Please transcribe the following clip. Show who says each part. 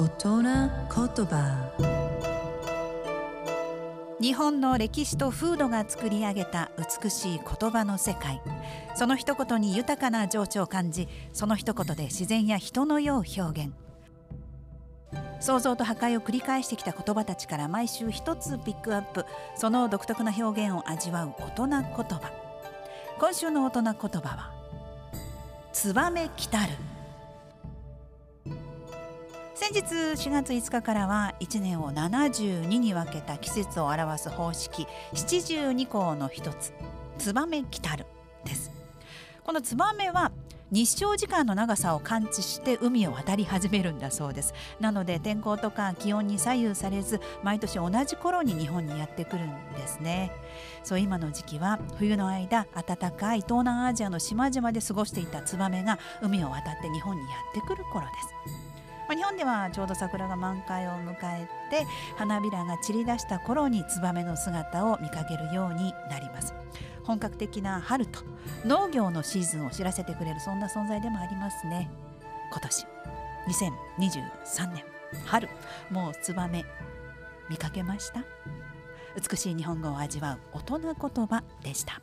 Speaker 1: 大人言葉。
Speaker 2: 日本の歴史と風土が作り上げた美しい言葉の世界。その一言に豊かな情緒を感じその一言で自然や人の世を表現。創造と破壊を繰り返してきた言葉たちから毎週一つピックアップ。その独特な表現を味わう大人言葉。今週の大人言葉は「ツバメ来たる」先日4月5日からは1年を72に分けた季節を表す方式七十二項の一つツバメ来たるです。このツバメは日照時間の長さを感知して海を渡り始めるんだそうです。なので天候とか気温に左右されず毎年同じ頃に日本にやってくるんですね。そう今の時期は冬の間暖かい東南アジアの島々で過ごしていたツバメが海を渡って日本にやってくる頃です。まあ、日本ではちょうど桜が満開を迎えて花びらが散り出した頃にツバメの姿を見かけるようになります。本格的な春と農業のシーズンを知らせてくれるそんな存在でもありますね。今年2023年春もうツバメ見かけました。美しい日本語を味わう大人言葉でした。